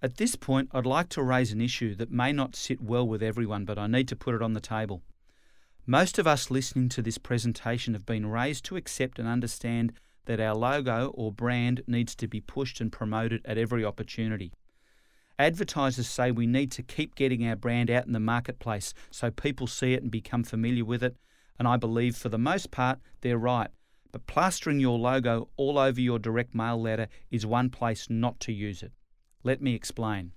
At this point, I'd like to raise an issue that may not sit well with everyone, but I need to put it on the table. Most of us listening to this presentation have been raised to accept and understand that our logo or brand needs to be pushed and promoted at every opportunity. Advertisers say we need to keep getting our brand out in the marketplace so people see it and become familiar with it, and I believe for the most part they're right. But plastering your logo all over your direct mail letter is one place not to use it. Let me explain.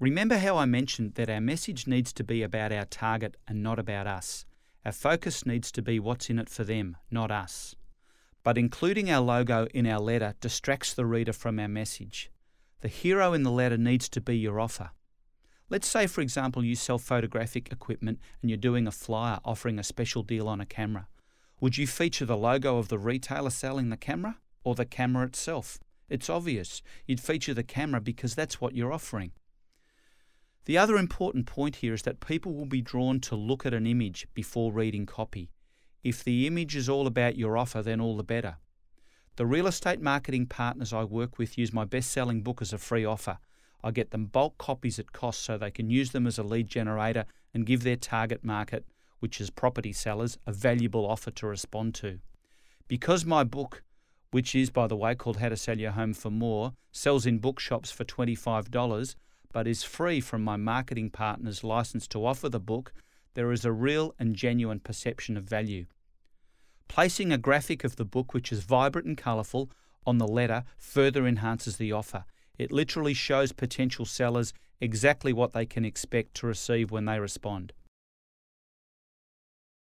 Remember how I mentioned that our message needs to be about our target and not about us. Our focus needs to be what's in it for them, not us. But including our logo in our letter distracts the reader from our message. The hero in the letter needs to be your offer. Let's say, for example, you sell photographic equipment and you're doing a flyer offering a special deal on a camera. Would you feature the logo of the retailer selling the camera or the camera itself? It's obvious. You'd feature the camera because that's what you're offering. The other important point here is that people will be drawn to look at an image before reading copy. If the image is all about your offer, then all the better. The real estate marketing partners I work with use my best selling book as a free offer. I get them bulk copies at cost so they can use them as a lead generator and give their target market, which is property sellers, a valuable offer to respond to. Because my book, which is, by the way, called How to Sell Your Home for More, sells in bookshops for $25, but is free from my marketing partner's license to offer the book, there is a real and genuine perception of value. Placing a graphic of the book, which is vibrant and colourful, on the letter further enhances the offer. It literally shows potential sellers exactly what they can expect to receive when they respond.